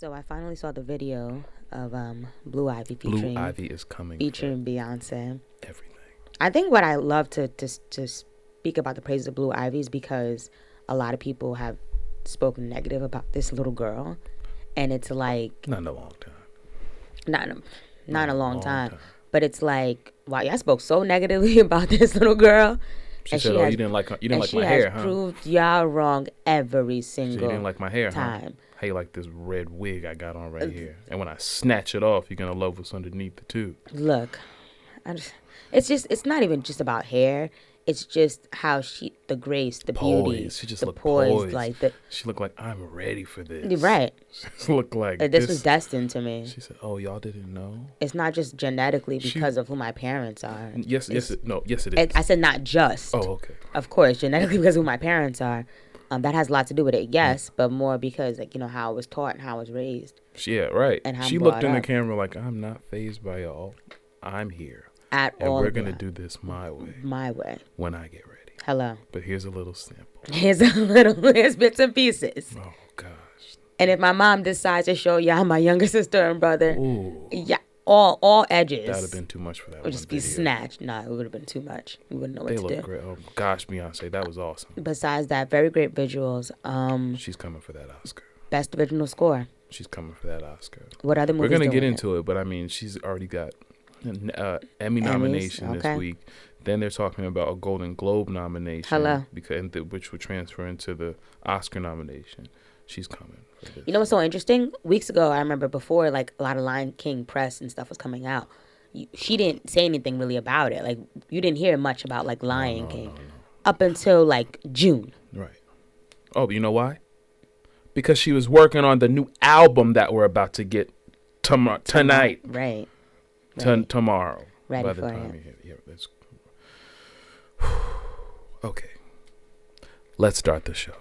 So I finally saw the video of um, Blue Ivy featuring Blue Ivy is coming. featuring Beyonce. Everything. I think what I love to, to to speak about the praises of Blue Ivy is because a lot of people have spoken negative about this little girl, and it's like Not in a long time. not in a, not in a long, long time, time. but it's like wow, y'all spoke so negatively about this little girl. She and said, she "Oh, has- you didn't like you didn't like she my has hair, huh? proved y'all wrong every single you didn't like my hair, huh? time. How you like this red wig I got on right here? And when I snatch it off, you're gonna love what's underneath it too. Look, I just, it's just it's not even just about hair. It's just how she, the grace, the beauty, Poise. She just the poise, poised. like the She looked like I'm ready for this. Right. She looked like Uh, this was destined to me. She said, "Oh, y'all didn't know." It's not just genetically She- because of who my parents are. Yes, yes, it, no, yes, it is. It, I said not just. oh, okay. Of course, genetically because of who my parents are. Um, that has a lot to do with it, yes, but more because like you know how I was taught and how I was raised yeah, right. And how she looked in the camera like, "I'm not phased by y'all. I'm here, at and all. we're gonna do this my way my way. when I get ready." Hello. But here's a little sample. Here's a little here's bits and pieces. Oh gosh. And if my mom decides to show y'all my younger sister and brother, Ooh, yeah, all all edges. that'd have been too much for that. would just be video. snatched. Nah, it would have been too much. We wouldn't know what They to look do. great. Oh gosh, Beyonce, that was awesome. Besides that, very great visuals. Um, She's coming for that Oscar. best original score. She's coming for that Oscar. What other movies? We're gonna get into it, but I mean, she's already got an uh, Emmy Emmys, nomination okay. this week. Then they're talking about a Golden Globe nomination. Hello. because which would transfer into the Oscar nomination. She's coming. You know what's so interesting? Weeks ago, I remember before like a lot of Lion King press and stuff was coming out. You, she didn't say anything really about it. Like you didn't hear much about like Lion King up until like June. Right. Oh, you know why? Because she was working on the new album that we're about to get tomorrow tonight, Right. ton- tomorrow. Ready by the for time it. you hear yeah, that's okay. Let's start the show.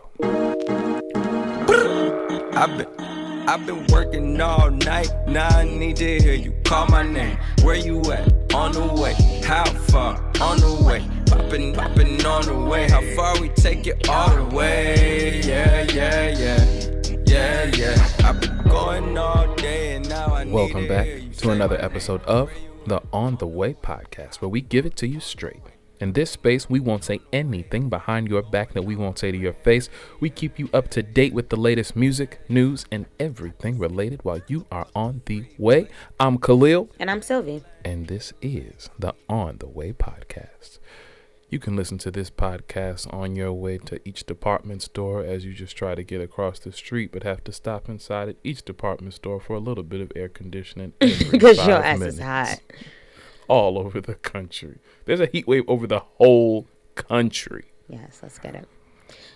I've been, I've been working all night. Now I need to hear you call my name. Where you at? On the way. How far? On the way. Popping, popping on the way. How far we take it all the way? Yeah, yeah, yeah. Yeah, yeah. I've been going all day and now I need Welcome to back hear you to another episode of the On the Way podcast, where we give it to you straight. In this space, we won't say anything behind your back that we won't say to your face. We keep you up to date with the latest music, news, and everything related while you are on the way. I'm Khalil, And I'm Sylvie. and this is the On the Way podcast. You can listen to this podcast on your way to each department store as you just try to get across the street, but have to stop inside at each department store for a little bit of air conditioning. Because your ass minutes is hot. All over the country. There's a heat wave over the whole country. Yes, let's get it.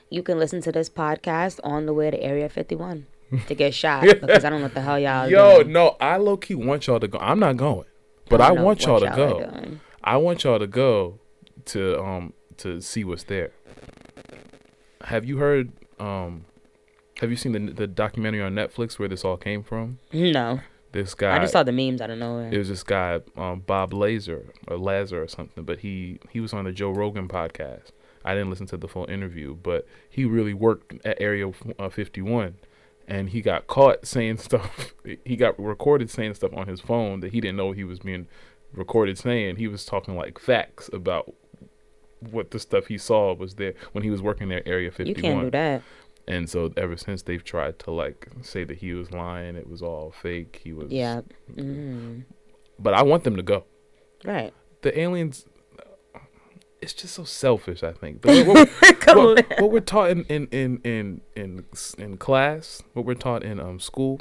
You can listen to this podcast on the way to Area 51 to get shot because I don't know what the hell y'all Yo, doing. no, I low key want y'all to go. I'm not going, but I I, want y'all to y'all are go. I want y'all to go to um to see what's there. Have you heard um have you seen the the documentary on Netflix where this all came from? No. This guy I just saw the memes I don't know. it was this guy um, Bob Laser or Lazar or something, but he he was on the Joe Rogan podcast. I didn't listen to the full interview, but he really worked at Area uh, 51, and he got caught saying stuff. He got recorded saying stuff on his phone that he didn't know he was being recorded saying. He was talking like facts about what the stuff he saw was there when he was working there, Area 51. you can't do that. And so ever since they've tried to like say that he was lying, it was all fake. He was Yeah. Mm. But I want them to go Right. the aliens it's just so selfish i think The- what, what- what- what we're taught in in, in in in in class what we're taught in um school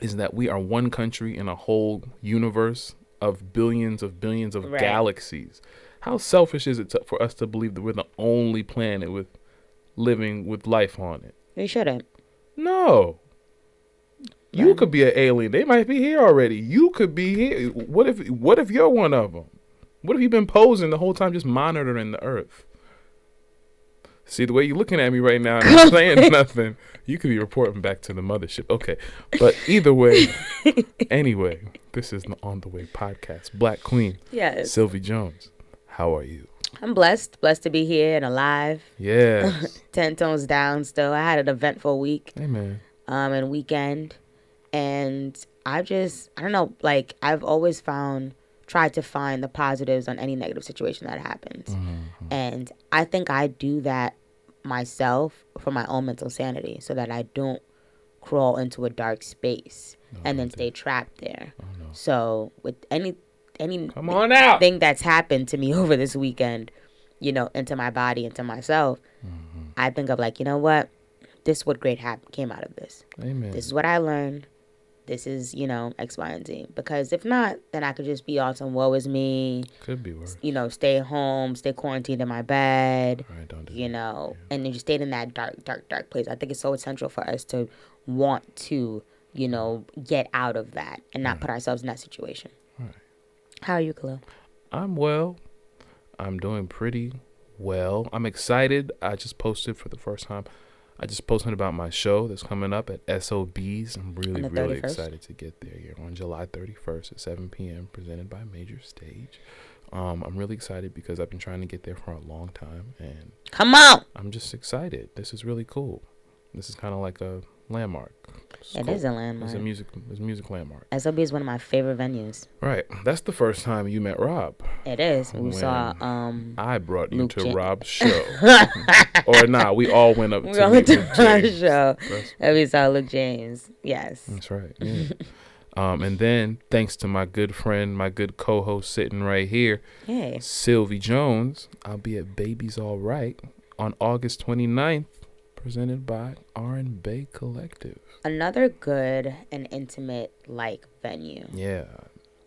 is that we are one country in a whole universe of billions of billions of Right. galaxies how selfish is it to, for us to believe that we're the only planet with living with life on it You shouldn't. No. You could be an alien. They might be here already. You could be here. What if what if you're one of them? What if you've been posing the whole time just monitoring the earth? See the way you're looking at me right now and I'm saying nothing. You could be reporting back to the mothership. Okay. But either way, anyway, this is the On the Way podcast. Black Queen, Yes. Sylvie Jones. How are you? I'm blessed. Blessed to be here and alive. Yeah. 10 tones down still. I had an eventful week Amen. um, and weekend. And I've just, I don't know, like, I've always found, tried to find the positives on any negative situation that happens. And I think I do that myself for my own mental sanity so that I don't crawl into a dark space and then stay trapped there. So, with any, any, Come on out. thing that's happened to me over this weekend, you know, into my body, into myself, mm-hmm. I think of like, you know what? This is what great hap- came out of this. Amen. This is what I learned. This is, you know, X, Y, and Z. Because if not, then I could just be on some woe is me, Could be worse. you know, stay home, stay quarantined in my bed, right, don't do you that. know, and then just stayed in that dark, dark, dark place. I think it's so essential for us to want to, you know, get out of that and not put ourselves in that situation. How are you, Khalil? I'm well. I'm doing pretty well. I'm excited. I just posted for the first time. I just posted about my show that's coming up at SOBs. I'm really, really excited to get there here on July 31st at 7 p.m. presented by Major Stage. Um, I'm really excited because I've been trying to get there for a long time and Come on. I'm just excited. This is really cool. This is kind of like a landmark. It's It cool. is a It's landmark. a music. It's a music landmark. SOB is one of my favorite venues. Right. That's the first time you met Rob. It is. We saw um I brought you Luke to Rob's show. or nah, we all went up we to all went to James. show That's, and we saw Luke James. Yes. that's right. Yeah. um, and then thanks to my good friend, my good co-host sitting right here, Hey. Sylvie Jones, I'll be at Baby's All Right on August 29th, presented by R&B Collective. Another good and intimate like venue. Yeah.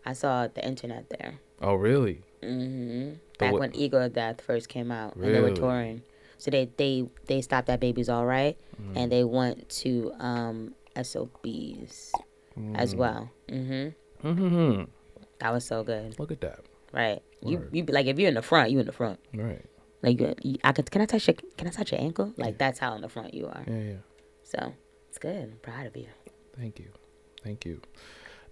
I saw the internet there. Oh, really? hmm Back what- when Ego of Death first came out and they were touring. So they they they stopped at Baby's All Right Mm. and they went to um SOBs as well. Mm hmm Mm-hmm. That was so good. Look at that. Right. You Word. you be like if you're in the front, you in the front. Right. Like you, you- I could can I touch your can I touch your ankle? Like that's how in the front you are. Yeah, yeah. So it's good. I'm proud of you. Thank you. Thank you.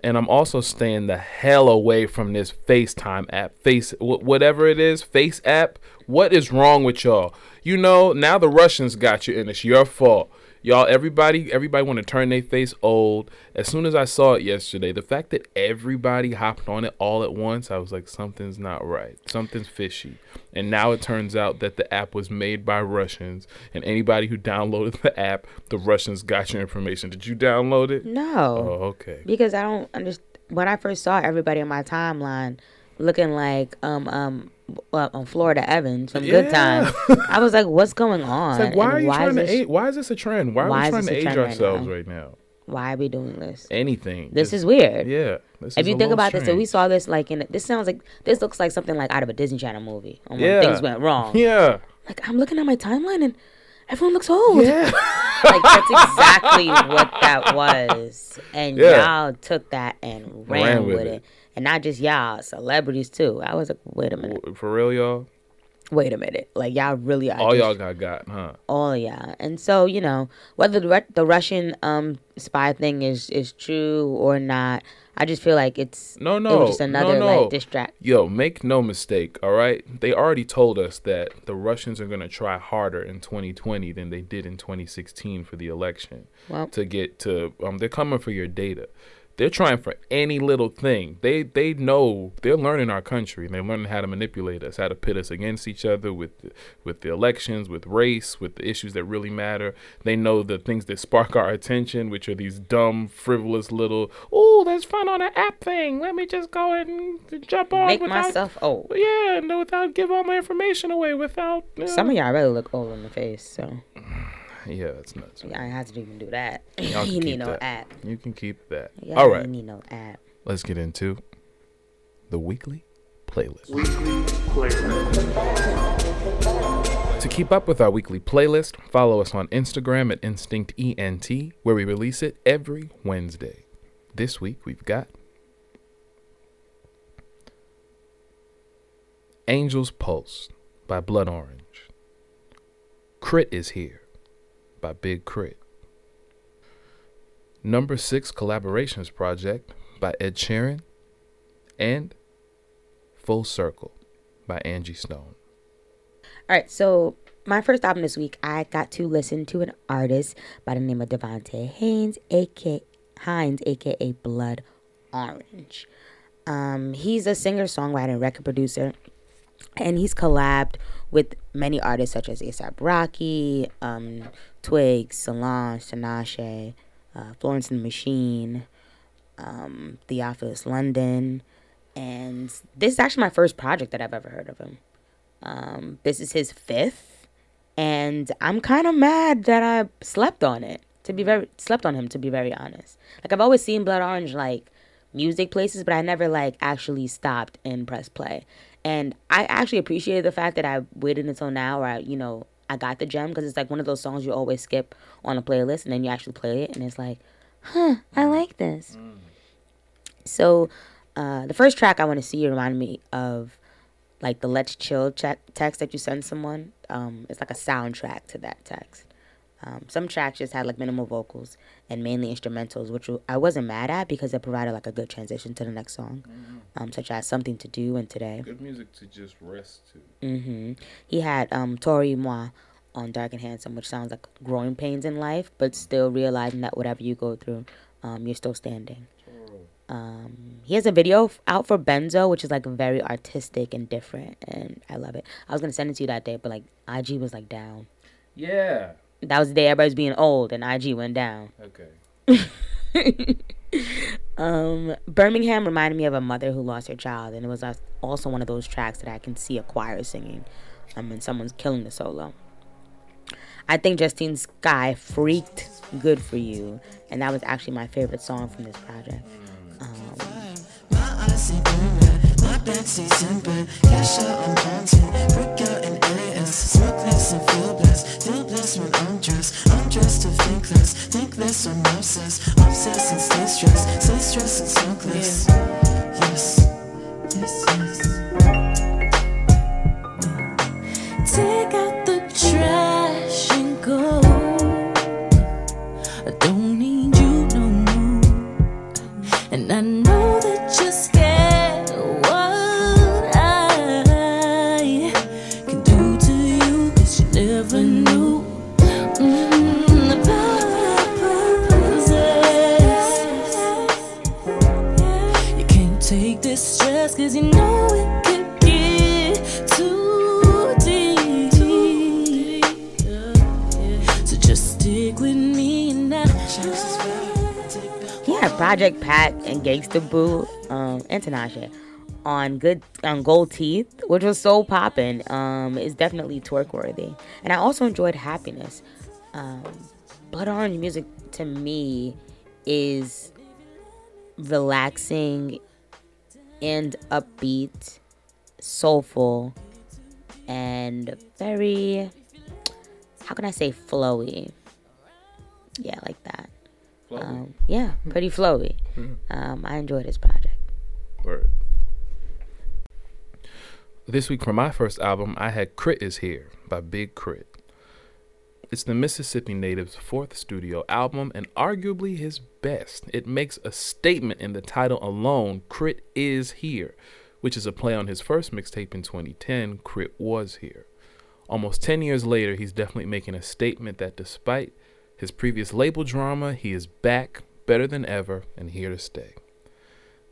And I'm also staying the hell away from this FaceTime app. Face wh- whatever it is, Face app. What is wrong with y'all? You know, now the Russians got you and it's your fault. Y'all everybody everybody want to turn their face old. As soon as I saw it yesterday, the fact that everybody hopped on it all at once, I was like something's not right. Something's fishy. And now it turns out that the app was made by Russians and anybody who downloaded the app, the Russians got your information. Did you download it? No. Oh, okay. because I don't understand. When I first saw everybody on my timeline looking like um um well, on Florida Evans from Good Yeah. Time, I was like, "What's going on? It's like, why And are you why trying is to age? Why is this a trend? Why are why we trying to age trend right ourselves now? right now? Why are we doing this? Anything. This Just- is weird. Yeah. This If you think about this, so we saw this like in this sounds like this looks like something like out of a Disney Channel movie. Yeah. things went wrong. Yeah. Like I'm looking at my timeline and everyone looks old. Yeah. like that's exactly what that was. And Yeah. y'all took that and ran, with, it. And not just y'all, celebrities too. I was like, wait a minute, For real, y'all. wait a minute. Like y'all really are All just- y'all got got, huh? all y'all. And so, you know, whether the, the Russian um spy thing is is true or not, I just feel like it's No, it no, was just another no, no. like distract. Yo, make no mistake, all right? They already told us that the Russians are going to try harder in 2020 than they did in 2016 for the election Well- to get to um they're coming for your data. They're trying for any little thing. They they know they're learning our country and they're learning how to manipulate us, how to pit us against each other with the, with the elections, with race, with the issues that really matter. They know the things that spark our attention, which are these dumb, frivolous little, oh, there's fun on an app thing. Let me just go ahead and jump on Make without myself old. yeah, and without give all my information away without. uh, Some of y'all really look old in the face, so yeah, that's nuts. I had to even do that. Y'all you need keep no app. You can keep that. Yeah, all right, You need no app. let's get into the weekly playlist. Weekly playlist. To keep up with our weekly playlist, follow us on Instagram at InstinctENT, where we release it every Wednesday. This week we've got Angel's Pulse by Blood Orange. K.R.I.T. is Here by Big Crit. Number 6 Collaborations Project by Ed Sheeran. And Full Circle by Angie Stone. All right, so my first album this week, I got to listen to an artist by the name of Devonte Haynes, aka Hynes, aka Blood Orange. Um, he's a singer, songwriter, and record producer, and he's collabed with many artists such as ASAP Rocky, um, Twigs, Solange, Tinashe, uh, Florence and the Machine, um, Theophilus London, and this is actually my first project that I've ever heard of him. Um, this is his fifth, and I'm kind of mad that I slept on it. To be very slept on him, to be very honest. Like I've always seen Blood Orange like music places, but I never like actually stopped and pressed play. And I actually appreciated the fact that I waited until now, or I, you know, I got the gem because it's like one of those songs you always skip on a playlist, and then you actually play it, and it's like, huh, I like this. So, uh, the first track I want to see reminded me of like the let's chill chat text that you send someone. Um, it's like a soundtrack to that text. Um, some tracks just had like minimal vocals and mainly instrumentals which i wasn't mad at because it provided like a good transition to the next song um, such as something to do and today Good music to just rest to. Mm-hmm. he had um, Toro y Moi on dark and handsome which sounds like growing pains in life but still realizing that whatever you go through um, you're still standing um, he has a video f- out for Benzo, which is like very artistic and different, and I love it. I was gonna send it to you that day, but like IG was like down. Yeah. That was the day everybody was being old, and IG went down. Okay. Um, Birmingham reminded me of a mother who lost her child, and it was also one of those tracks that I can see a choir singing, um, and someone's killing the solo. I think Justine Skye freaked "Good for You," and that was actually my favorite song from this project. Um, Red, simple. Cash out on content, brick out in AS. smokeless and feel blessed, feel blessed when I'm dressed. I'm dressed to think less, think less when I'm obsessed. Obsessed and stay stressed, stay stressed and smoke less. Yes, yes, yes. Take out the trash and go. I don't need you no more. And I know that Project Pat and Gangsta Boo um, and Tinashe on good on Gold Teeth, which was so popping. Um, is definitely twerk worthy, and I also enjoyed Happiness. Um, Blood Orange music to me is relaxing and upbeat, soulful, and very how can I say flowy? Yeah, like that. Um, yeah, pretty flowy. Um, I enjoyed this project. Word. This week for my first album, I had K.R.I.T. is Here by Big Crit. It's the Mississippi native's fourth studio album and arguably his best. It makes a statement in the title alone, K.R.I.T. is Here, which is a play on his first mixtape in 2010, K.R.I.T. Was Here. Almost 10 years later, he's definitely making a statement that despite his previous label drama, he is back, better than ever, and here to stay.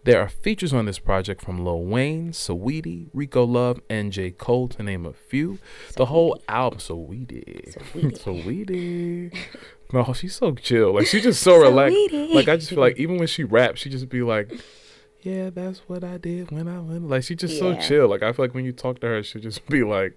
There are features on this project from Lil Wayne, Saweetie, Rico Love, and J. Cole, to name a few. The whole album, Saweetie, Saweetie. No, she's so chill. Like she's just so relaxed. Like I just feel like even when she raps, she just be like, "Yeah, that's what I did when I went." Like she just so chill. Like I feel like when you talk to her, she'll just be like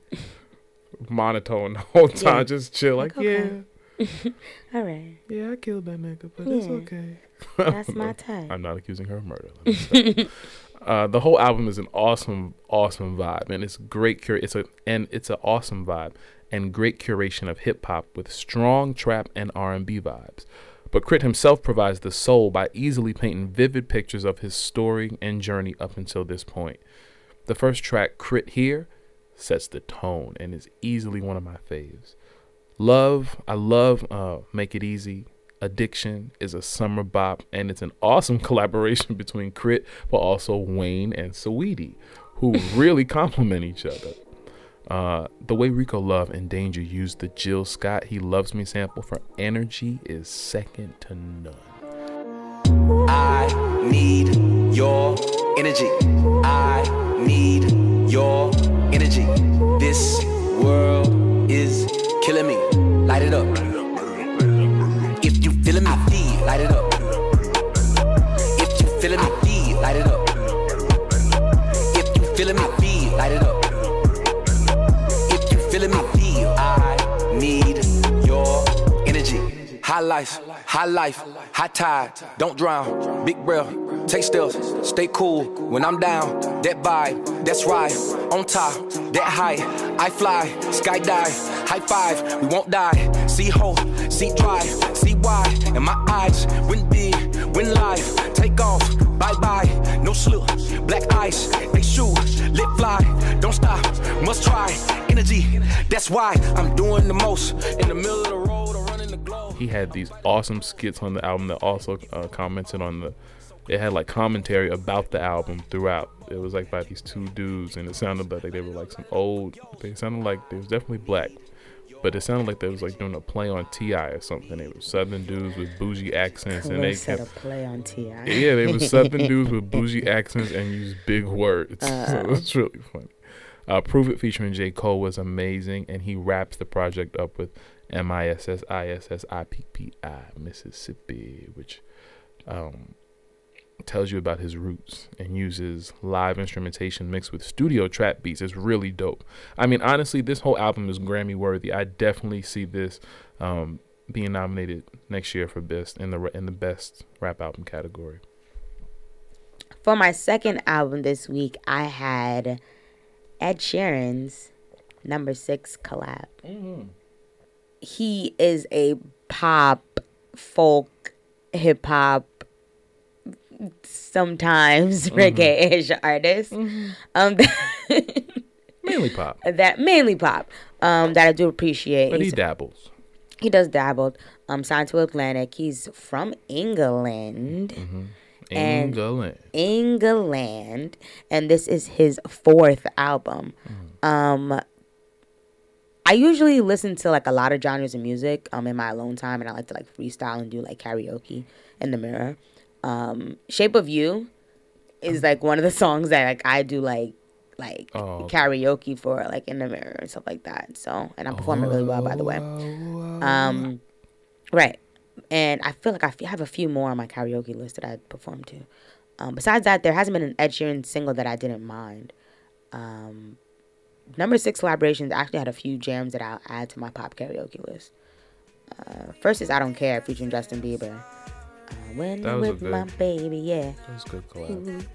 monotone the whole time, Yeah. just chill. Like, Like, okay. yeah, All right, yeah, I killed that nigga, but it's okay. that's my type. I'm not accusing her of murder. Let me uh, the whole album is an awesome, awesome vibe, and it's great. Cur- it's a and it's an awesome vibe, and great curation of hip hop with strong trap and R&B vibes. But K.R.I.T. himself provides the soul by easily painting vivid pictures of his story and journey up until this point. The first track, K.R.I.T. Here, sets the tone and is easily one of my faves. Love, I love uh, Make It Easy. Addiction is a summer bop, and it's an awesome collaboration between K.R.I.T., but also Wayne and Saweetie, who really complement each other. Uh, the way Rico Love and Danger used the Jill Scott He Loves Me sample for energy is second to none. I need your energy. I need your energy. This world is killing me. Light it up. If you feeling me, feel, light it up. High life, high life, high tide. Don't drown. Big breath. Take steps. Stay cool when I'm down. That vibe, that's right. On top, that high. I fly, skydive, high five. We won't die. See hope, see drive, see why. And my eyes win big, win life. Take off, bye bye. No slip, black ice. They shoot, lit fly. Don't stop, must try. Energy, that's why I'm doing the most. In the middle of the he had these awesome skits on the album that also uh, commented on the it had like commentary about the album throughout. It was like by these two dudes and it sounded like they were like some old they sounded like they was definitely black but it sounded like they was like doing a play on ti or something. They were southern dudes with bougie accents and they had a play on Ti. yeah they were southern dudes with bougie accents and used big words. So it's really funny. Uh, Prove It featuring J. Cole was amazing, and he wraps the project up with M I S S I S S I P P I Mississippi, which um, tells you about his roots and uses live instrumentation mixed with studio trap beats. It's really dope. I mean, honestly, this whole album is Grammy worthy. I definitely see this um, being nominated next year for best in the in the best rap album category. For my second album this week, I had Ed Sheeran's number six collab. He is a pop, folk, hip hop, sometimes reggae-ish artist. Um, Mainly pop, that mainly pop. Um, that I do appreciate. but he dabbles. he does dabble. Um, signed to Atlantic. He's from England. And- England. England, and this is his fourth album. Um, I usually listen to like a lot of genres of music um in my alone time, and I like to like freestyle and do like karaoke in the mirror. Um, Shape of You is like one of the songs that like I do like like Oh. karaoke for like in the mirror and stuff like that. So, and I'm performing really well, by the way. Um, right. And I feel like I have a few more on my karaoke list that I perform to. Um, besides that, there hasn't been an Ed Sheeran single that I didn't mind. Um, number six collaborations actually had a few jams that I'll add to my pop karaoke list. Uh, first is I Don't Care featuring Justin Bieber. Uh, when That I'm was a with good- my baby, yeah. That was a good collab.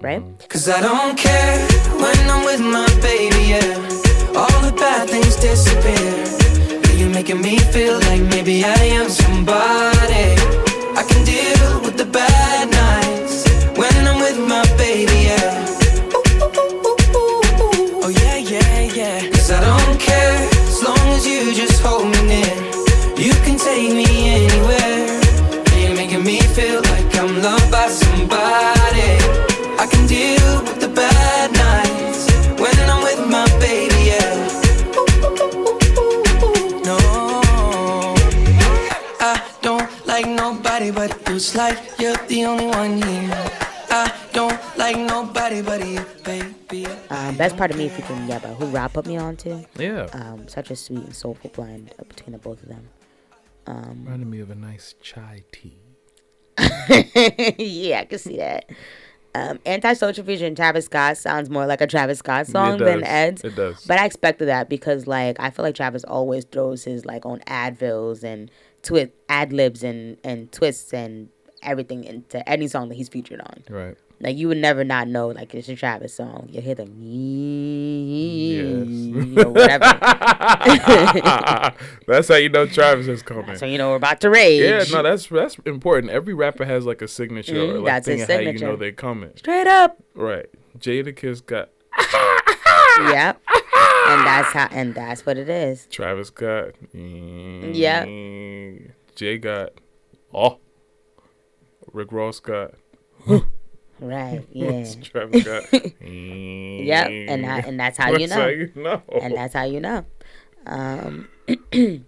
Right? Cause I don't care when I'm with my baby, yeah. All the bad things disappear. Yeah, You're making me feel like maybe I am somebody. I can deal with the bad but it feels like you're the only one here. I don't like nobody but you, baby. Um, best part of me featuring Yebba, who Rob put me on to. Yeah, Um, such a sweet and soulful blend between the both of them. Um, reminded me of a nice chai tea. yeah, I can see that. Um, Anti-social featuring Travis Scott sounds more like a Travis Scott song than. Ed's. It does. But I expected that because like I feel like Travis always throws his like own advils and twist ad libs and and twists and everything into any song that he's featured on. Right. Like you would never not know like it's a Travis song. You hear the Yes. or whatever. that's how you know Travis is coming. so you know we're about to rage. Yeah, no, that's that's important. Every rapper has like a signature or Mm, like that's thing his of how you know signature. they coming. Straight up. Right. Jadakiss got Yep. And that's how and that's what it is. Travis got Yeah. Jay got oh Rick Ross got Right. Yeah. Travis got Yep. And that, and that's how you know. how you know. and that's how you know. Um, put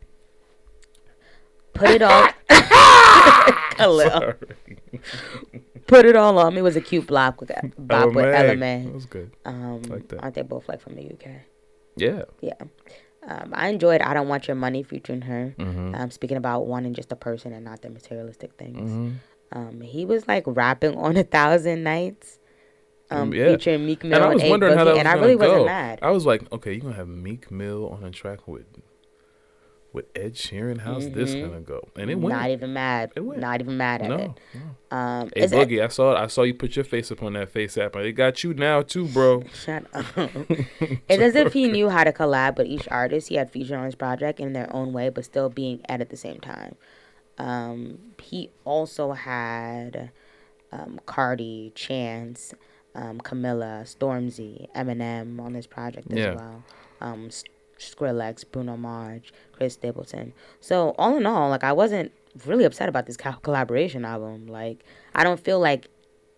it all. a little. Put it all on me was a cute block with bop with Ella Mai. That was good. Um, like that. aren't they both like from the UK? Yeah. Yeah. Um, I enjoyed "I Don't Want Your Money" featuring her. Mm-hmm. Um, speaking about wanting just a person and not the materialistic things. Mm-hmm. Um, he was like rapping on a thousand nights. Um, Mm, yeah. featuring Meek Mill And I was wondering how that was and I really go. wasn't mad. I was like, okay, you're gonna have Meek Mill on a track with with Ed Sheeran. How's this gonna go? And it went. Mm-hmm. Not even mad. It went. Not even mad at no, it. no. Um, Hey it- Boogie, I saw I saw you put your face up on that face app, it got you now too, bro. Shut up. it's as if he knew how to collab with each artist he had featured on his project in their own way, but still being Ed at the same time. Um, he also had um, Cardi, Chance, um, Camila, Stormzy, Eminem on this project as Yeah. well. Um, Skrillex, Bruno Mars, Chris Stapleton. So all in all, like I wasn't really upset about this collaboration album. Like I don't feel like,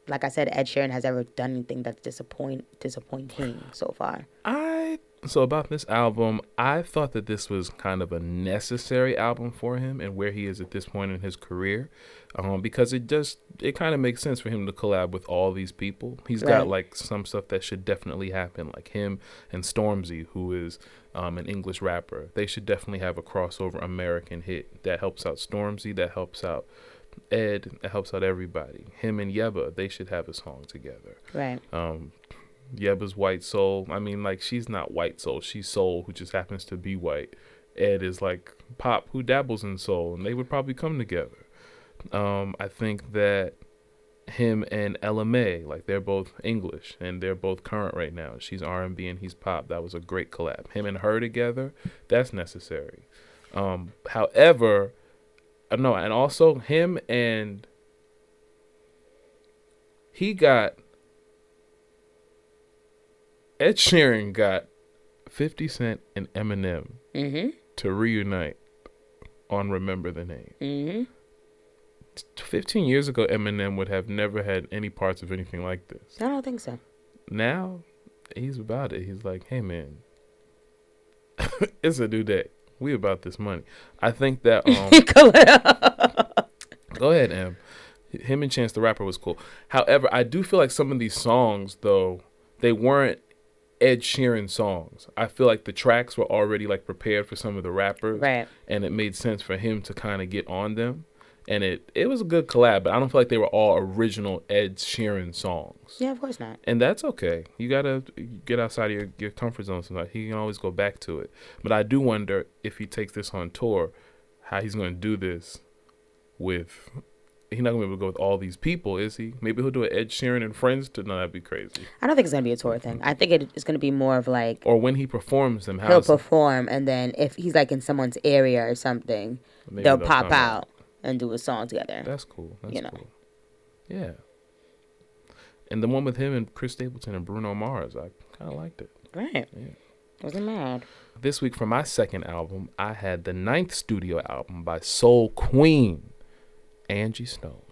like I said, Ed Sheeran has ever done anything that's disappoint disappointing so far. I so about this album, I thought that this was kind of a necessary album for him and where he is at this point in his career, um, because it just it kind of makes sense for him to collab with all these people. He's got like some stuff that should definitely happen, like him and Stormzy, who is um, an English rapper. They should definitely have a crossover American hit that helps out Stormzy, that helps out Ed, that helps out everybody. Him and Yebba, they should have a song together Right. um Yebba's white soul. I mean, like she's not white soul. She's soul who just happens to be white. Ed is like pop who dabbles in soul, and they would probably come together. Um, I think that him and Mai, like they're both English and they're both current right now. She's R and B and he's pop. That was a great collab. Him and her together, that's necessary. Um, however, uh, no, and also him and he got Ed Sheeran got 50 Cent and Eminem Mm-hmm. to reunite on Remember the Name. Mm-hmm. 15 years ago, Eminem would have never had any parts of anything like this. I don't think so. Now, he's about it. He's like, hey, man, it's a new day. We about this money. I think that. Um, Go ahead, Em. Him and Chance the Rapper was cool. However, I do feel like some of these songs, though, they weren't Ed Sheeran songs. I feel like the tracks were already like prepared for some of the rappers, Right. And it made sense for him to kind of get on them, and it it was a good collab. But I don't feel like they were all original Ed Sheeran songs. Yeah, of course not. And that's okay. You gotta get outside of your, your comfort zone sometimes. He can always go back to it. But I do wonder if he takes this on tour, how he's gonna do this with he's not gonna be able to go with all these people, is he? Maybe he'll do an Ed Sheeran and friends to no, that'd be crazy. I don't think it's gonna be a tour thing. I think it, it's gonna be more of like Or when he performs them, how he'll perform, and then if he's like in someone's area or something, they'll, they'll pop out out. and do a song together. that's cool. That's You know. cool. Yeah. And the one with him and Chris Stapleton and Bruno Mars, I kinda liked it. right. Yeah. Wasn't mad. This week for my second album, I had the ninth studio album by Soul Queen, Angie Stone.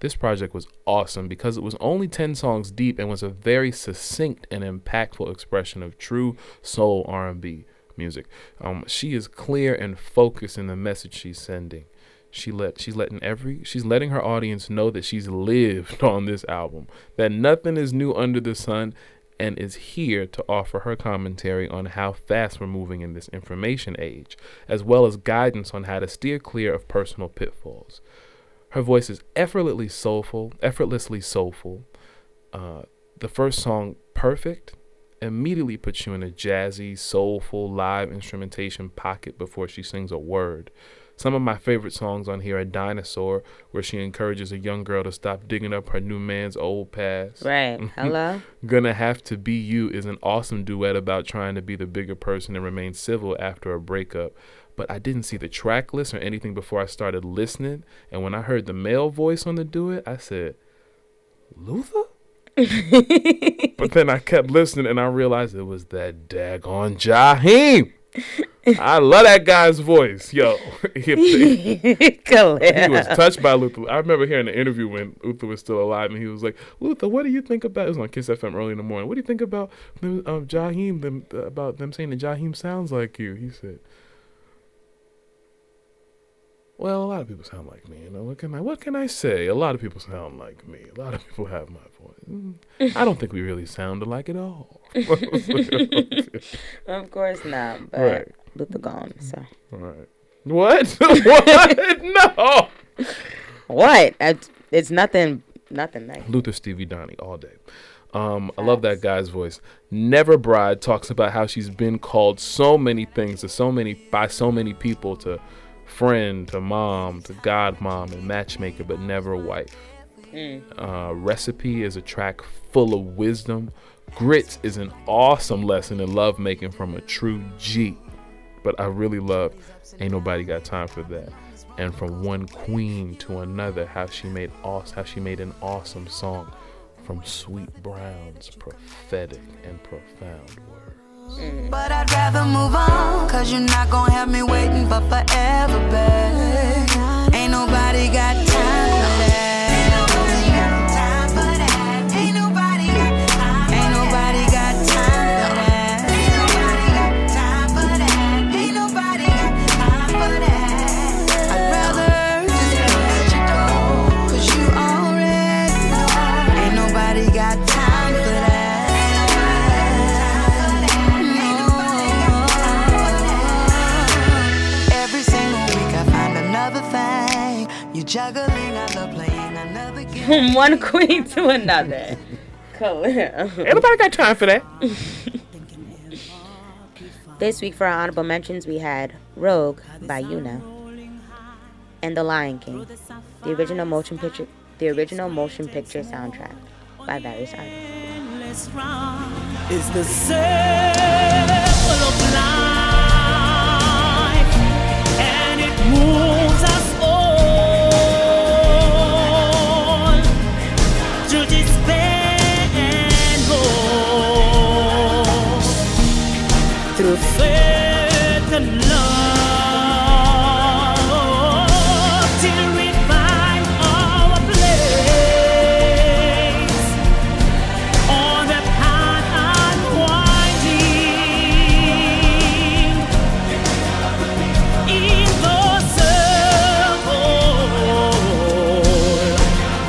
This project was awesome because it was only 10 songs deep and was a very succinct and impactful expression of true soul R&B music. Um, she is clear and focused in the message she's sending. She let she's letting every she's letting her audience know that she's lived on this album, that nothing is new under the sun and is here to offer her commentary on how fast we're moving in this information age, as well as guidance on how to steer clear of personal pitfalls. Her voice is effortlessly soulful, effortlessly soulful. Uh, the first song, "Perfect," immediately puts you in a jazzy, soulful live instrumentation pocket before she sings a word. Some of my favorite songs on here are Dinosaur, where she encourages a young girl to stop digging up her new man's old past. Right. Hello. Gonna Have to Be You is an awesome duet about trying to be the bigger person and remain civil after a breakup. But I didn't see the track list or anything before I started listening. And when I heard the male voice on the duet, I said, Luther? but then I kept listening and I realized it was that daggone Jaheim. I love that guy's voice. Yo, he, was touched by Luther. I remember hearing an interview when Luther was still alive, and he was like, "Luther, what do you think about?" It was on Kiss FM early in the morning. What do you think about them, um, Jaheim? Them about them saying that Jaheim sounds like you? He said, "Well, a lot of people sound like me. You know what can I what can I say? A lot of people sound like me. A lot of people have my voice. I don't think we really sound alike at all." Of course not. But Right. Luther gone. So All right. What? what? No. what? It's, it's nothing. Nothing nice. Luther Stevie Donnie all day. Um, I love that guy's voice. Never Bride talks about how she's been called so many things to so many by so many people to friend, to mom, to godmom, and matchmaker, but never a wife. Uh, Recipe is a track full of wisdom. Grits is an awesome lesson in love making from a true G. But I really love Ain't Nobody Got Time for That. And from one queen to another, how she made awesome, how she made an awesome song from Sweet Brown's prophetic and profound words. Mm. But I'd rather move on, cause you're not gonna have me waiting for forever, babe. Ain't nobody got time From one queen to another. Khalil. Ain't nobody got time for that. This week for our honorable mentions, we had Rogue by Yuna and The Lion King, the original motion picture, the original motion picture soundtrack by various artists.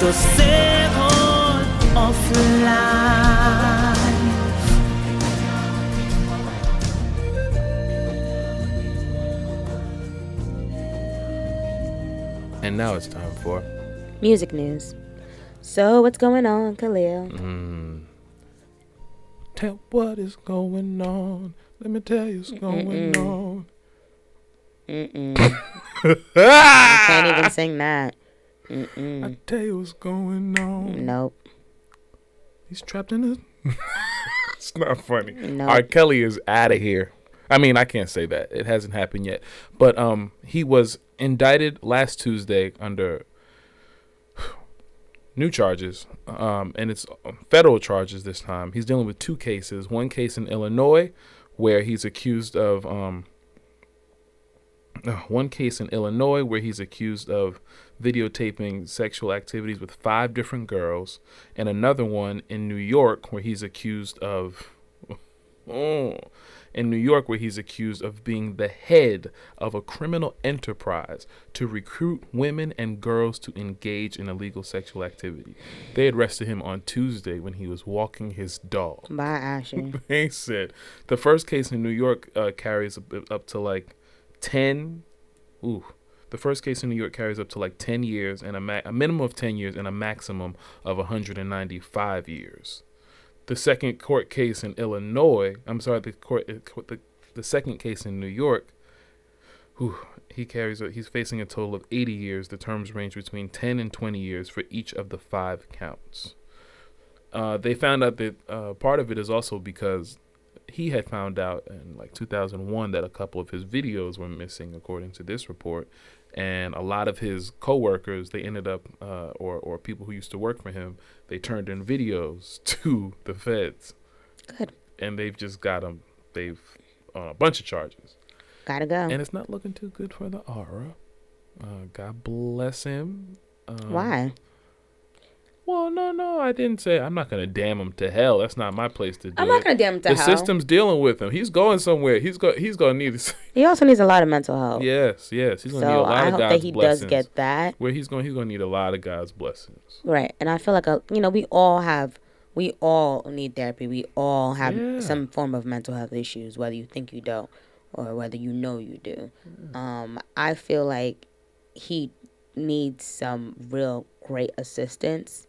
The circle of life. And now it's time for Music news. So what's going on, Khalil? Mm. Tell what is going on. Let me tell you what's going on. Mm-mm. Ah! Can't even sing that. I Mm-mm. tell you what's going on. Nope. He's trapped in a. it's not funny. No. R. Kelly is out of here. I mean, I can't say that. It hasn't happened yet. But um, he was indicted last Tuesday under new charges, um, and it's uh, federal charges this time. He's dealing with two cases. One case in Illinois, where he's accused of um, one case in Illinois where he's accused of videotaping sexual activities with five different girls, and another one in New York where he's accused of. Oh, in New York, where he's accused of being the head of a criminal enterprise to recruit women and girls to engage in illegal sexual activity. They arrested him on Tuesday when he was walking his dog. By Asher. They said the first case in New York uh, carries up, up to like 10. Ooh. The first case in New York carries up to like 10 years and a, ma- a minimum of 10 years and a maximum of 195 years. The second court case in Illinois, I'm sorry, the court, uh, the, the second case in New York, he carries. He's facing a total of 80 years. The terms range between 10 and 20 years for each of the five counts. Uh, they found out that uh, part of it is also because he had found out in like 2001 that a couple of his videos were missing, according to this report, and a lot of his coworkers they ended up, uh, or or people who used to work for him, they turned in videos to the feds, Good. and they've just got them They've on a bunch of charges, Gotta go. and it's not looking too good for the aura. Uh, God bless him. Um, Why? Well, no, no, I didn't say. I'm not gonna damn him to hell. That's not my place to do I'm it. not gonna damn him to the hell. The system's dealing with him. He's going somewhere. He's go. He's gonna need. To, He also needs a lot of mental health. yes, yes. He's gonna need a so lot I of hope that he blessings. does get that. Where he's going, he's gonna need a lot of God's blessings. Right. And I feel like a you know, we all have we all need therapy. We all have Yeah. some form of mental health issues, whether you think you don't or whether you know you do. Mm. Um, I feel like he needs some real great assistance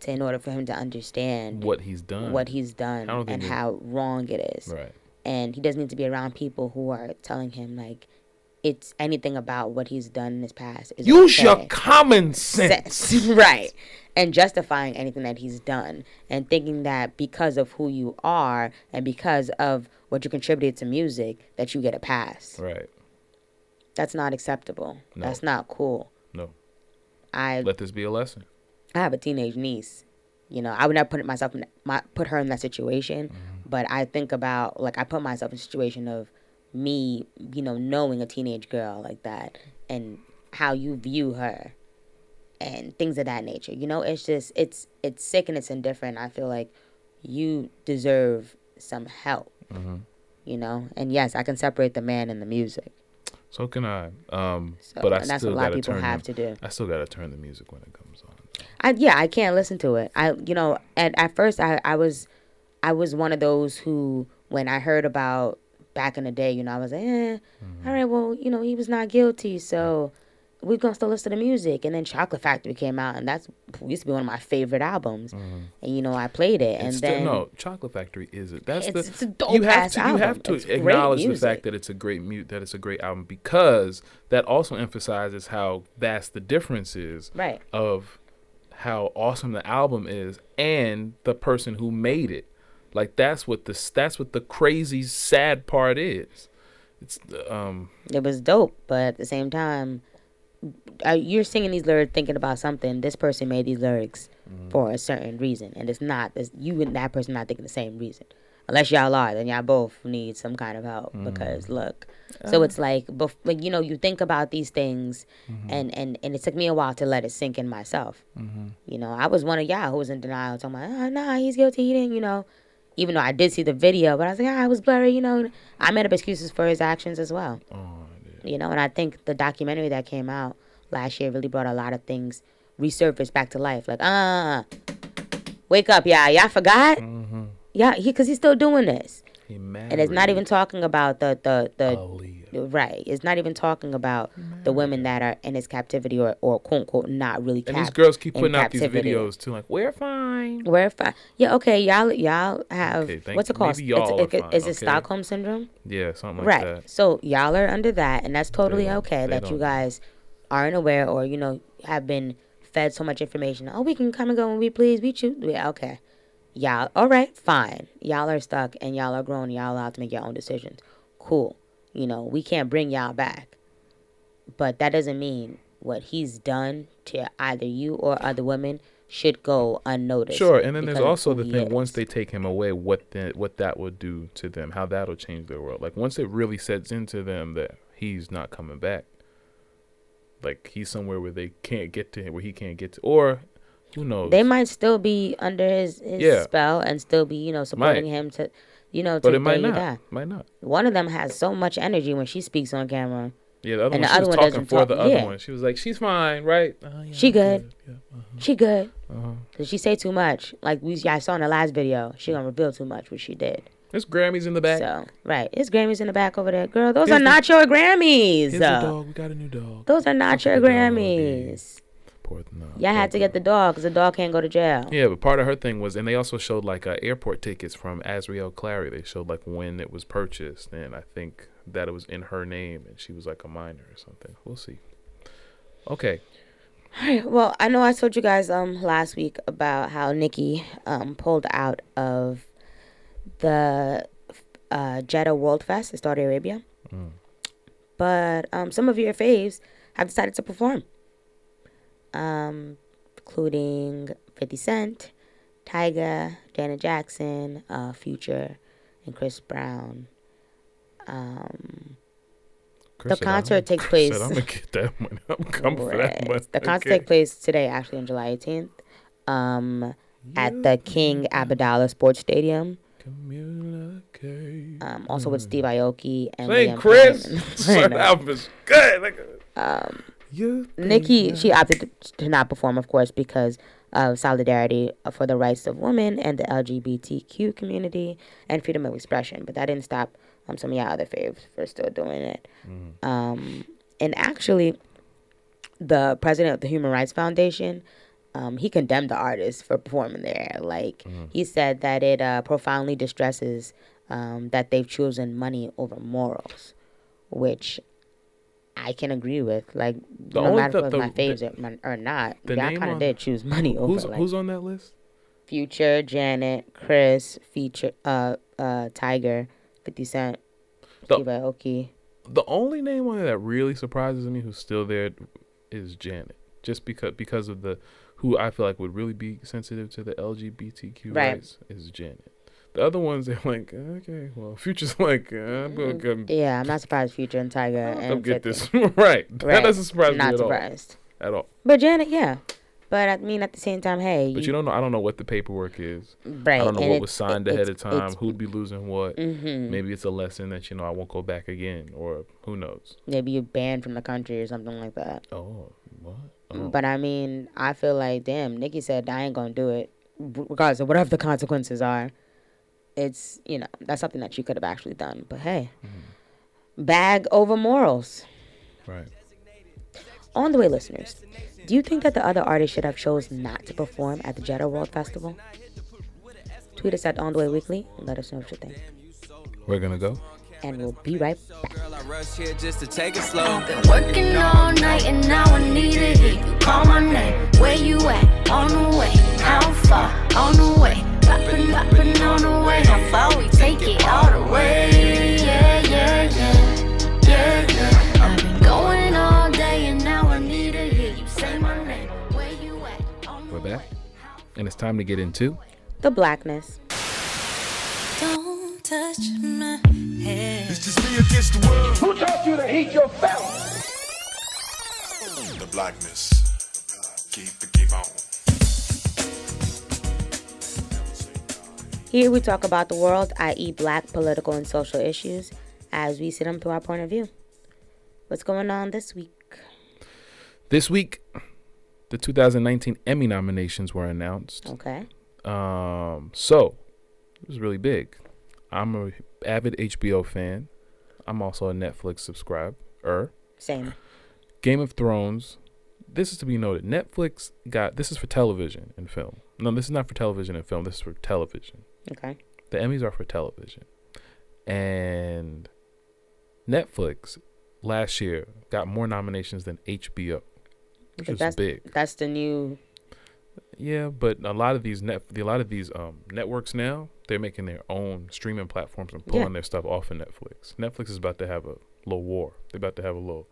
to in order for him to understand What he's done. what he's done I don't think and how wrong it is. Right. And he doesn't need to be around people who are telling him like it's anything about what he's done in his past. Is Use your common sense. sense. right. And justifying anything that he's done and thinking that because of who you are and because of what you contributed to music that you get a pass. Right. That's not acceptable. No. That's not cool. No. I Let this be a lesson. I have a teenage niece. You know, I would never put myself in my put her in that situation, Mm-hmm. but I think about like I put myself in a situation of me, you know, knowing a teenage girl like that and how you view her and things of that nature. You know, it's just it's it's sick and it's indifferent. I feel like you deserve some help. Mm-hmm. You know, and yes, I can separate the man and the music. So can I. Um, So, but I and that's still what a lot of people have to do. I still gotta turn the music when it comes on. I yeah, I can't listen to it. I you know, at at first I I was I was one of those who when I heard about back in the day, you know, I was like, eh, all right, well, you know, he was not guilty, so we're gonna still listen to music. And then Chocolate Factory came out, and that's used to be one of my favorite albums. And you know, I played it, and It's still, then no, Chocolate Factory is it? That's It's- the it's a dope you have to you album. have to It's acknowledge the fact that it's a great mute that it's a great album because that also emphasizes how vast the difference is Right. of how awesome the album is and the person who made it. Like that's what the that's what the crazy sad part is. It's um it was dope, but at the same time, you're singing these lyrics thinking about something. This person made these lyrics for a certain reason, and it's not. It's, you and that person not thinking the same reason. Unless y'all are, then y'all both need some kind of help because look. So it's like, bef- like you know, you think about these things, and and and it took me a while to let it sink in myself. You know, I was one of y'all who was in denial, talking about, oh, nah, he's guilty. He didn't, you know. Even though I did see the video, but I was like, ah, it was blurry. You know, I made up excuses for his actions as well you know and i think the documentary that came out last year really brought a lot of things resurfaced back to life like ah wake up yeah y'all forgot yeah he because he's still doing this he and it's not even talking about the the the Aaliyah. right it's not even talking about the women that are in his captivity or or quote unquote not really And these girls keep putting out these captivity. videos too, like we're fine. we're fine yeah okay y'all y'all have Okay, what's it called maybe y'all it's, are it- fine, is it okay. stockholm syndrome Yeah, something like right. that. Right. So y'all are under that, and that's totally don't- okay they that you don't. guys aren't aware or you know have been fed so much information. Oh, we can come and go when we please. We choose. Yeah, okay. Y'all, all right, fine. Y'all are stuck, and y'all are grown. Y'all allowed to make your own decisions. Cool. You know, we can't bring y'all back, but that doesn't mean what he's done to either you or other women should go unnoticed. Sure, and then there's also the he thing once they take him away, what the, what that will do to them, how that'll change their world. Like once it really sets into them that he's not coming back, like he's somewhere where they can't get to him, where he can't get to, or who knows? they might still be under his, his Yeah. spell and still be, you know, supporting Might. him to, you know, to but it might not. die. Might not. One of them has so much energy when she speaks on camera. Yeah, the other And one the she other was one talking for talk- the other yeah. one. She was like, "She's fine, right? Uh, yeah, She I'm good. Yeah, uh-huh, She good. uh-huh. Cause she say too much. Like we, I saw in the last video, she gonna reveal too much, which she did. There's Grammys in the back. So right, it's Grammys in the back over there, girl. Those Here's are the- not your Grammys. Here's Uh, dog. We got a new dog. Those are not your Grammys. dog, Grammys. No, Y'all had to get the dog, cause the dog can't go to jail. Yeah, but part of her thing was, and they also showed like uh, airport tickets from Azriel Clary. They showed like when it was purchased, and I think that it was in her name and she was like a minor or something. We'll see. Okay. All right. Well, I know I told you guys um last week about how Nicki um pulled out of the uh, Jeddah World Fest in Saudi Arabia, but um some of your faves have decided to perform, um including Fifty Cent, Tyga, Janet Jackson, uh, Future, and Chris Brown. Um, Chris said, concert "I'm- takes Chris said, place- I'm gonna get that money. I'm coming for that Right. money. The concert Okay. take place today, actually on July 18th, um, at the King Abdallah Sports Stadium. Communicate. Um, also with Steve Aoki and Liam Chris. That album is good. Like, um, you Nicki, she opted to, not perform, of course, because of solidarity for the rights of women and the LGBTQ community and freedom of expression. But that didn't stop um, some of y'all other faves for still doing it. Um, and actually, the president of the Human Rights Foundation, um, he condemned the artist for performing there. Like he said that it uh, profoundly distresses um, that they've chosen money over morals, which I can agree with. Like The no matter if the- my favorite or, or not, the y'all kind of did choose money over Who's like who's on that list? Future, Janet, Chris, Feature, uh, uh, Tyga, Fifty Cent, The- Steve Aoki. The only name on there that really surprises me who's still there is Janet. Just because because of the who I feel like would really be sensitive to the LGBTQ Right. rights is Janet. The other ones they're like, okay, well, Future's like, uh, I'm gonna come, Yeah, I'm not surprised Future and Tyga and get 50. this right. That doesn't surprise Not me at surprised. all. At all. But Janet, yeah. But I mean, at the same time, hey, But you don't know. I don't know what the paperwork is. right? I don't know and what was signed ahead of time. Who'd be losing what? mhm. Maybe it's a lesson that you know I won't go back again, or who knows? Maybe you're banned from the country or something like that. Oh, what? Oh. But I mean, I feel like, damn, Nicki said I ain't gonna do it, regardless of whatever the consequences are. It's you know that's something that you could have actually done. But hey, Mm-hmm. bag over morals. right. On the way, listeners, do you think that the other artists should have chose not to perform at the Jeddah World Festival? Tweet us at On the Way Weekly and let us know what you think. We're gonna go. And we'll be right back. Girl, I rush here just to take it slow. Been working all night and now I need to hear you call my name. Where you at? On the way. How far? On the way. Poppin', poppin' on the way. How far we take it all the way? Yeah, yeah, yeah, yeah, yeah. I've been going all day and now I need to hear you say my name. Where you at? We're back, and it's time to get into. The blackness. Don't touch my head. It's just me against the world. Who taught you to heat your belt? The blackness. Keep it, keep on. Here we talk about the world, i.e., black political and social issues, as we see them through our point of view. What's going on this week? This week, the 2019 Emmy nominations were announced. Okay. Um, so it was really big. I'm a avid HBO fan. I'm also a Netflix subscriber. Same. Game of Thrones. This is to be noted. Netflix got this is for television and film. No, this is not for television and film. This is for television. Okay. The Emmys are for television. And Netflix last year got more nominations than HBO, which is that's big. that's the new Yeah, but a lot of these net, a lot of these um networks now, they're making their own streaming platforms and pulling Yeah. their stuff off of Netflix. Netflix is about to have a little war. They're about to have a little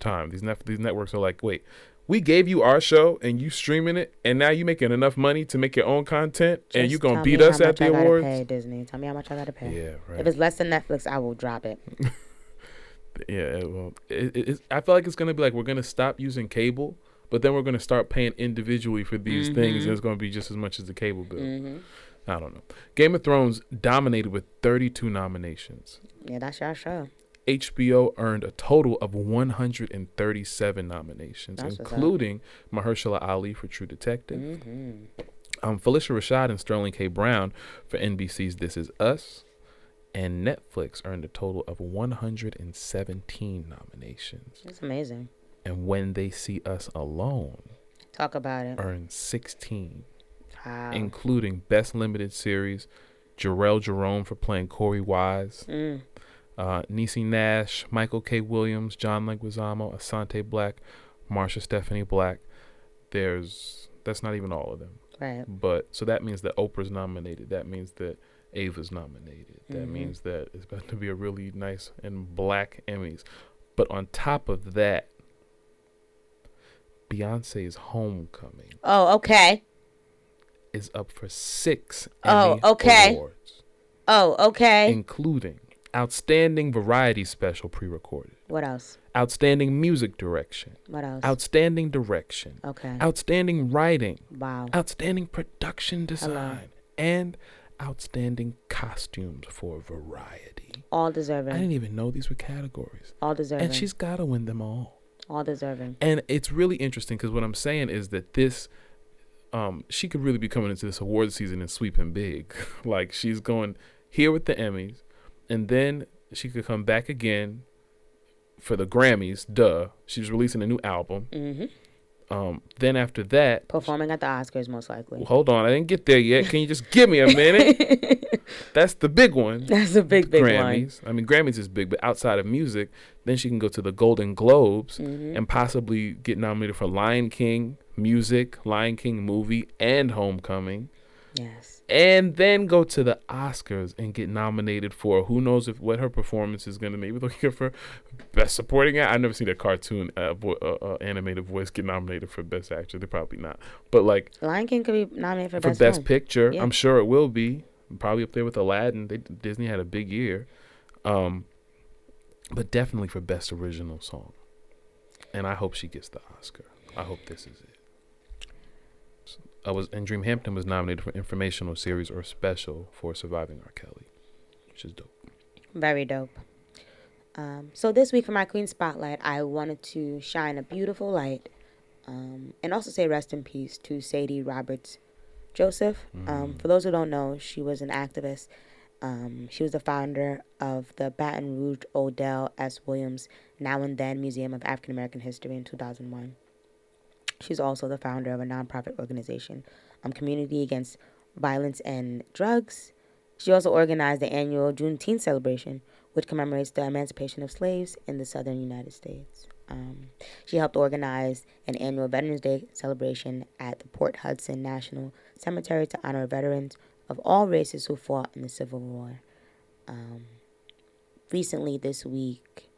time. These net, these networks are like, wait, we gave you our show and you streaming it, and now you making enough money to make your own content, and you gonna beat us at the I awards? Pay, Disney. Tell me how much I gotta pay. Yeah, right. If it's less than Netflix, I will drop it. Yeah, it- well, it, it, I feel like it's gonna be like we're gonna stop using cable, but then we're gonna start paying individually for these things, and it's gonna be just as much as the cable bill. hmm I don't know. Game of Thrones dominated with 32 nominations. Yeah, that's your show. HBO earned a total of 137 nominations, That's including Mahershala Ali for True Detective, hmm um, Phylicia Rashad and Sterling K. Brown for NBC's This Is Us, and Netflix earned a total of 117 nominations. It's amazing. And When They See Us Alone Talk about it. earned 16, Wow. including Best Limited Series, Jharrel Jerome for playing Korey Wise, Mm. Uh, Niecy Nash, Michael K. Williams, John Leguizamo, Asante Blackk, Marsha Stephanie Blake. There's that's not even all of them. Right. But so that means that Oprah's nominated. That means that Ava's nominated. That Mhm. means that it's about to be a really nice and black Emmys. But on top of that, Beyonce's Homecoming Oh, okay. is up for six Oh, Emmy okay. awards, Oh, okay. including Outstanding Variety Special pre-recorded, what else? Outstanding Music Direction, What else? Outstanding Direction, okay. Outstanding Writing, wow. Outstanding Production Design, and Outstanding Costumes for Variety. All deserving. I didn't even know these were categories. All deserving. And she's got to win them all. all deserving. And it's really interesting because what I'm saying is that this, um, she could really be coming into this award season and sweeping big. like she's going here with the Emmys, and then she could come back again for the Grammys. Duh, she's releasing a new album. hmm Um, then after that, Performing at the Oscars, most likely. well, hold on, I didn't get there yet. Can you just give me a minute? That's the big one. That's a big, big one. Grammys. I mean, Grammys is big, but outside of music, then she can go to the Golden Globes Mhm. and possibly get nominated for Lion King music, Lion King movie, and Homecoming, Yes. And then go to the Oscars and get nominated for who knows if what her performance is going to maybe they'll best supporting act. I've never seen a cartoon uh, vo- uh, uh, animated voice get nominated for best actor. They're probably not, but like Lion King could be nominated for, for best, best picture. Yeah. I'm sure it will be. Probably up there with Aladdin. They, Disney had a big year, um, but definitely for best original song. And I hope she gets the Oscar. I hope this is it. I was and Dream Hampton was nominated for informational series or special for surviving R. Kelly, which is dope. Very dope. Um, so this week for my Queen Spotlight, I wanted to shine a beautiful light, um, and also say rest in peace to Sadie Roberts Joseph. Um, for those who don't know, she was an activist. Um, she was the founder of the Baton Rouge Odell S. Williams Now and Then Museum of African American History in 2001. She's also the founder of a nonprofit organization, um, Community Against Violence and Drugs. She also organized the annual Juneteenth celebration, which commemorates the emancipation of slaves in the southern United States. Um, she helped organize an annual Veterans Day celebration at the Port Hudson National Cemetery to honor veterans of all races who fought in the Civil War. Um, recently, this week,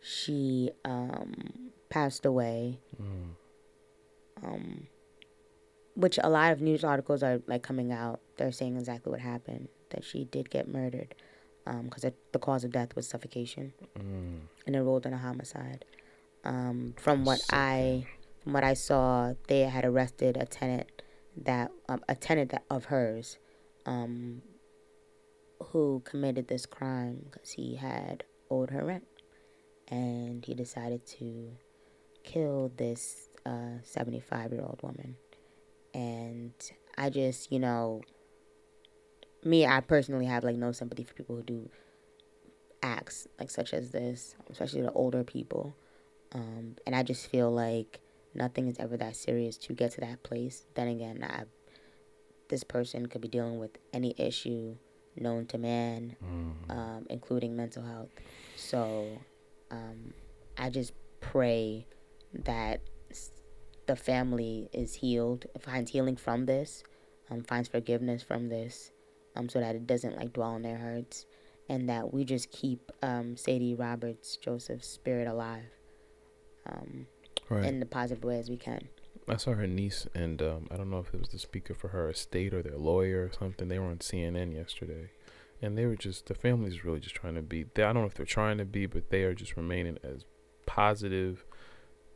she um, passed away. Um, which a lot of news articles are like coming out. They're saying exactly what happened. That she did get murdered, because the cause of death was suffocation, and it enrolled in a homicide. Um, from what I, from what I saw, they had arrested a tenant that um, a tenant that, of hers, um, who committed this crime because he had owed her rent, and he decided to kill this uh, 75 year old woman. And I just, you know, me, I personally have like no sympathy for people who do acts like such as this, especially the older people. Um, and I just feel like nothing is ever that serious to get to that place. Then again, I, this person could be dealing with any issue known to man, um, including mental health. So um, I just pray that the family is healed, finds healing from this, um, finds forgiveness from this, um, so that it doesn't like dwell in their hearts, and that we just keep um, Sadie Roberts Joseph's spirit alive, um, Right. in the positive way as we can. I saw her niece, and um, I don't know if it was the speaker for her estate or their lawyer or something. They were on CNN yesterday, and they were just the family's really just trying to be. They, I don't know if they're trying to be, but they are just remaining as positive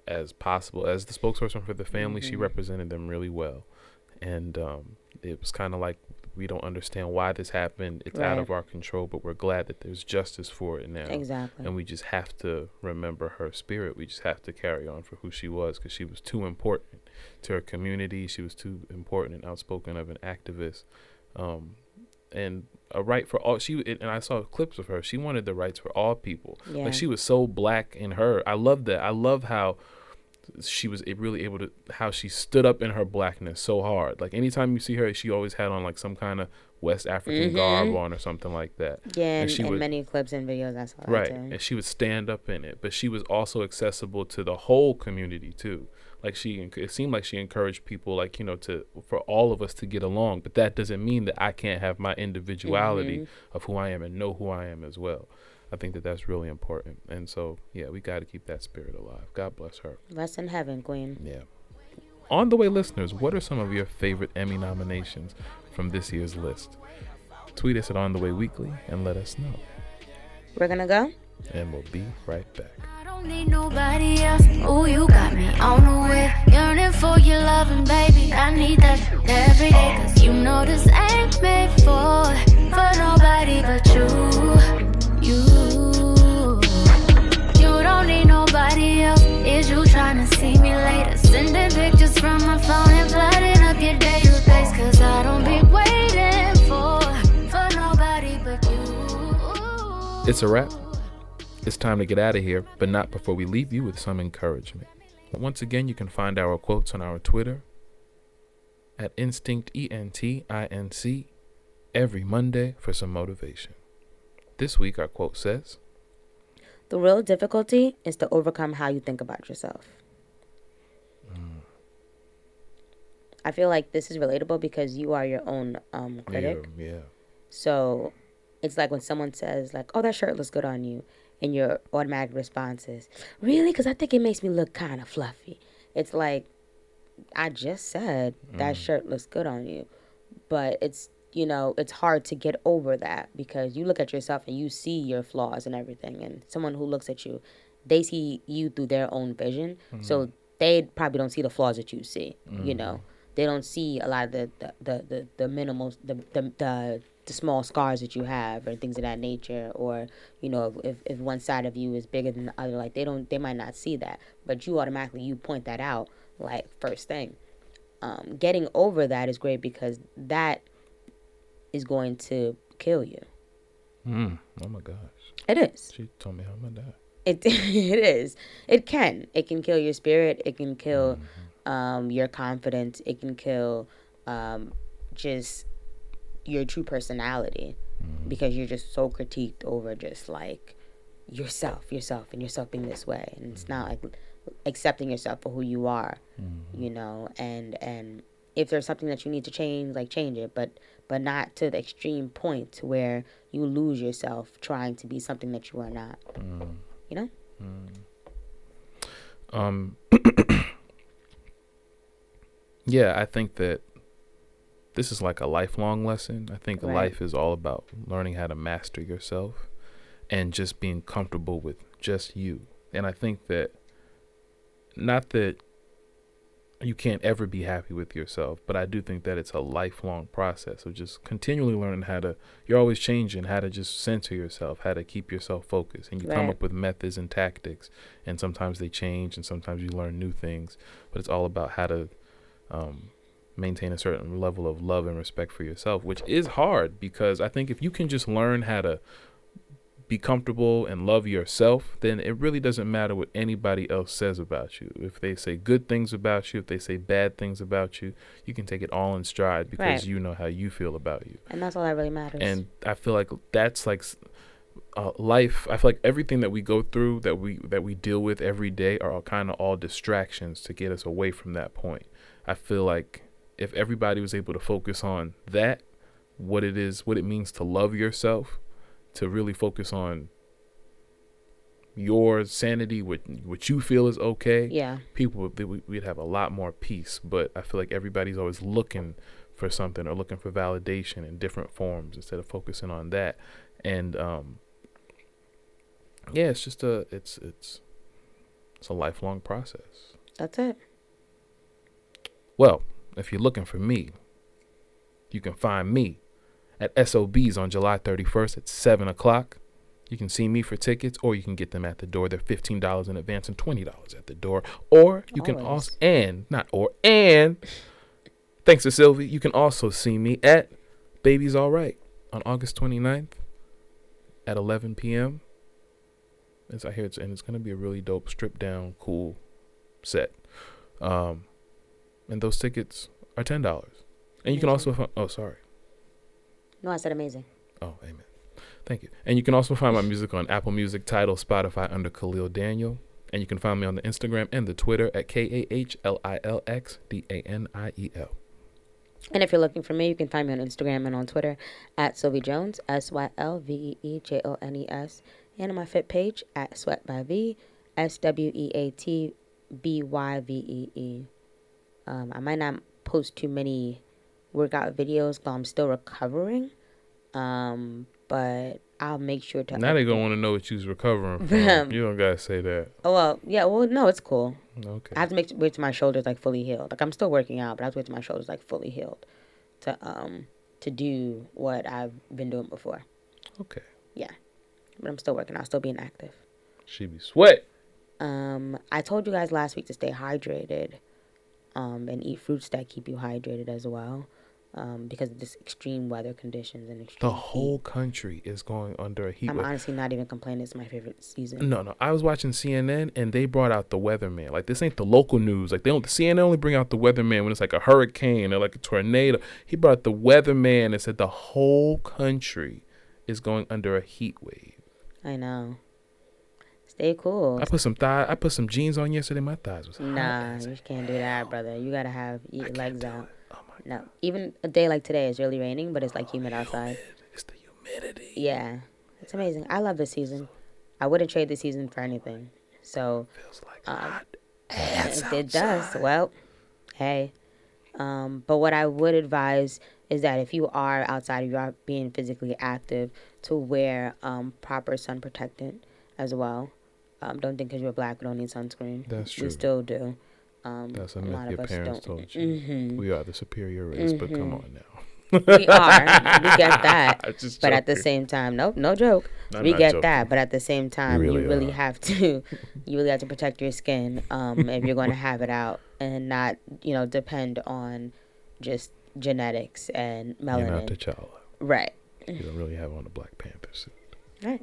as possible. As the spokesperson for the family, she Mhm. represented them really well, and um, it was kind of like we don't understand why this happened. It's out of our control, but we're glad that there's justice for it now. Exactly. And we just have to remember her spirit. We just have to carry on for who she was because she was too important to her community. She was too important and outspoken of an activist. Um, and a right for all she and I saw clips of her. She wanted the rights for all people. Yeah. Like she was so black in her. I love that. I love how she was really able to how she stood up in her blackness so hard. Like anytime you see her, she always had on like some kind of West African garb Mhm. on or something like that. Yeah, and, she and would many clips and videos I saw. right, and she would stand up in it. But she was also accessible to the whole community too. Like she, it seemed like she encouraged people, like you know, to for all of us to get along. But that doesn't mean that I can't have my individuality Mhm. of who I am and know who I am as well. I think that that's really important. And so, yeah, we got to keep that spirit alive. God bless her. Rest in heaven, Queen. Yeah. On the way, listeners, what are some of your favorite Emmy nominations from this year's list? Tweet us at On the Way Weekly and let us know. We're gonna go. And we'll be right back. Don't need nobody else. Ooh, you got me on the way. Yearning for your loving, baby. I need that every day. Cause you know this ain't made for, for nobody but you. You. You don't need nobody else. Is you trying to see me later? Sending pictures from my phone and flooding up your database. Cause I don't be waiting for, for nobody but you. It's a wrap. It's time to get out of here, but not before we leave you with some encouragement. Once again, you can find our quotes on our Twitter at Instinct E N T I N C every Monday for some motivation. This week, our quote says, The real difficulty is to overcome how you think about yourself. I feel like this is relatable because you are your own um, critic. Yeah, yeah. So it's like when someone says like, "Oh, that shirt looks good on you," and your automatic response is, "Really?" Because I think it makes me look kind of fluffy. It's like I just said that mm. shirt looks good on you, but it's you know it's hard to get over that because you look at yourself and you see your flaws and everything, and someone who looks at you, they see you through their own vision, so mm. they probably don't see the flaws that you see. You know, mm. they don't see a lot of the the the the, the minimal the, the the the small scars that you have or things of that nature or you know if, if one side of you is bigger than the other like they don't they might not see that but you automatically you point that out like first thing um, getting over that is great because that is going to kill you Mm. Oh my gosh. it is She told me how I'm it it is. It can. It can kill your spirit. It can kill um, your confidence. It can kill um, just your true personality mm-hmm. because you're just so critiqued over just like yourself, yourself, and yourself being this way, and it's not like accepting yourself for who you are, mm-hmm. you know. And and if there's something that you need to change, like change it, but but not to the extreme point to where you lose yourself trying to be something that you are not. Mm-hmm. You know. Um, yeah, I think that this is like a lifelong lesson. I think Right. life is all about learning how to master yourself and just being comfortable with just you. And I think that not that you can't ever be happy with yourself, but I do think that it's a lifelong process of just continually learning how to you're always changing how to just center yourself, how to keep yourself focused. And you come up with methods and tactics and sometimes they change and sometimes you learn new things, but it's all about how to um, maintain a certain level of love and respect for yourself, which is hard because I think if you can just learn how to be comfortable and love yourself, then it really doesn't matter what anybody else says about you. If they say good things about you, if they say bad things about you, you can take it all in stride because Right. you know how you feel about you. And that's all that really matters. And I feel like that's like uh, life. I feel like everything that we go through, that we that we deal with every day, are kind of all distractions to get us away from that point. I feel like if everybody was able to focus on that, what it is, what it means to love yourself, to really focus on your sanity, what what you feel is okay. Yeah. people would we- we'd have a lot more peace. But I feel like everybody's always looking for something or looking for validation in different forms instead of focusing on that. And um, yeah, it's just a it's it's it's a lifelong process. That's it. Well, if you're looking for me, you can find me at SOBs on July 31st at 7 o'clock. You can see me for tickets, or you can get them at the door. They're $15 in advance and $20 at the door. Or you can also, and, not or, and, thanks to Sylvee, you can also see me at Baby's All Right on August 29th at 11 p.m. As I hear it's, and it's going to be a really dope, stripped down, cool set. Um, and those tickets are ten dollars. And you can also fi- oh sorry. No, I said amazing. Oh, amen. Thank you. And you can also find my music on Apple Music, Tidal, Spotify under Kahlil Daniel. And you can find me on the Instagram and the Twitter at K A H L I L X D A N I E L. And if you're looking for me, you can find me on Instagram and on Twitter at Sylvee Jones, S Y L V E E J O N E S, and on my Fit page at Sweat by Vee, S W E A T B Y V E E. Um, I might not post too many workout videos because I'm still recovering, um, but I'll make sure to. Now they gonna want to know what you was recovering from. you don't gotta say that. Oh well, yeah. Well, no, it's cool. Okay. I have to make wait till my shoulders like fully healed. Like I'm still working out, but I have to wait till my shoulders like fully healed to um to do what I've been doing before. Okay. Yeah, but I'm still working. I'll still being active. She be sweat. Um, I told you guys last week to stay hydrated, um, and eat fruits that keep you hydrated as well, um, because of this extreme weather conditions and extreme. The whole country is going under a heat I'm wave. honestly not even complaining. It's my favorite season. No, no. I was watching CNN and they brought out the weatherman. Like this ain't the local news. Like they don't CNN only bring out the weatherman when it's like a hurricane or like a tornado. He brought out the weatherman and said the whole country is going under a heat wave. I know. Stay cool. I put some thigh I put some jeans on yesterday. My thighs was hot. Nah, you can't do that, brother. You gotta have your legs out. no, even a day like today, it's really raining, but it's like humid outside. It's the humidity. Yeah, it's amazing. I love this season. I wouldn't trade this season for anything. So, it Feels like um, hot ass it, it does. Well, hey. Um, but what I would advise is that if you are outside, you are being physically active, to wear um, proper sun protectant as well. Um, don't think because you're black we don't need sunscreen. That's true. We still do. Um, That's a a lot your of us parents don't. told you. Mhm. We are the superior race, but come on now. we are. We get that. But at the same time, nope, no joke. We get joking. that. But at the same time, really you really are. have to you really have to protect your skin um, if you're going to have it out and not, you know, depend on just genetics and melanin. You're not melanin. T'Challa. right. You don't really have on a Black Panther suit. Right.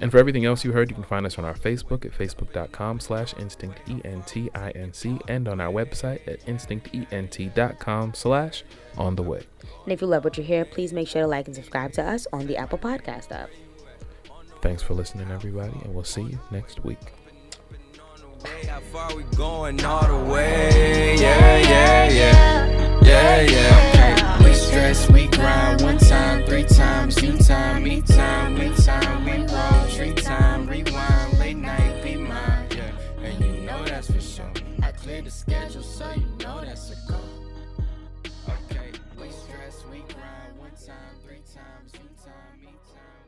And for everything else you heard, you can find us on our Facebook at facebook.com slash instinct E-N-T-I-N-C and on our website at instinctent.com slash on the way. And if you love what you hear, please make sure to like and subscribe to us on the Apple Podcast app. Thanks for listening, everybody, and we'll see you next week. How far we going all the way? Yeah, yeah, yeah. Yeah, yeah. We stress, we grind one time, three times, you time, me time, we time, we roll, tree time, rewind, late night, be mine, yeah. And you know that's for sure. I cleared the schedule, so you know that's a go. Okay, we stress, we grind one time, three times, you time, me time,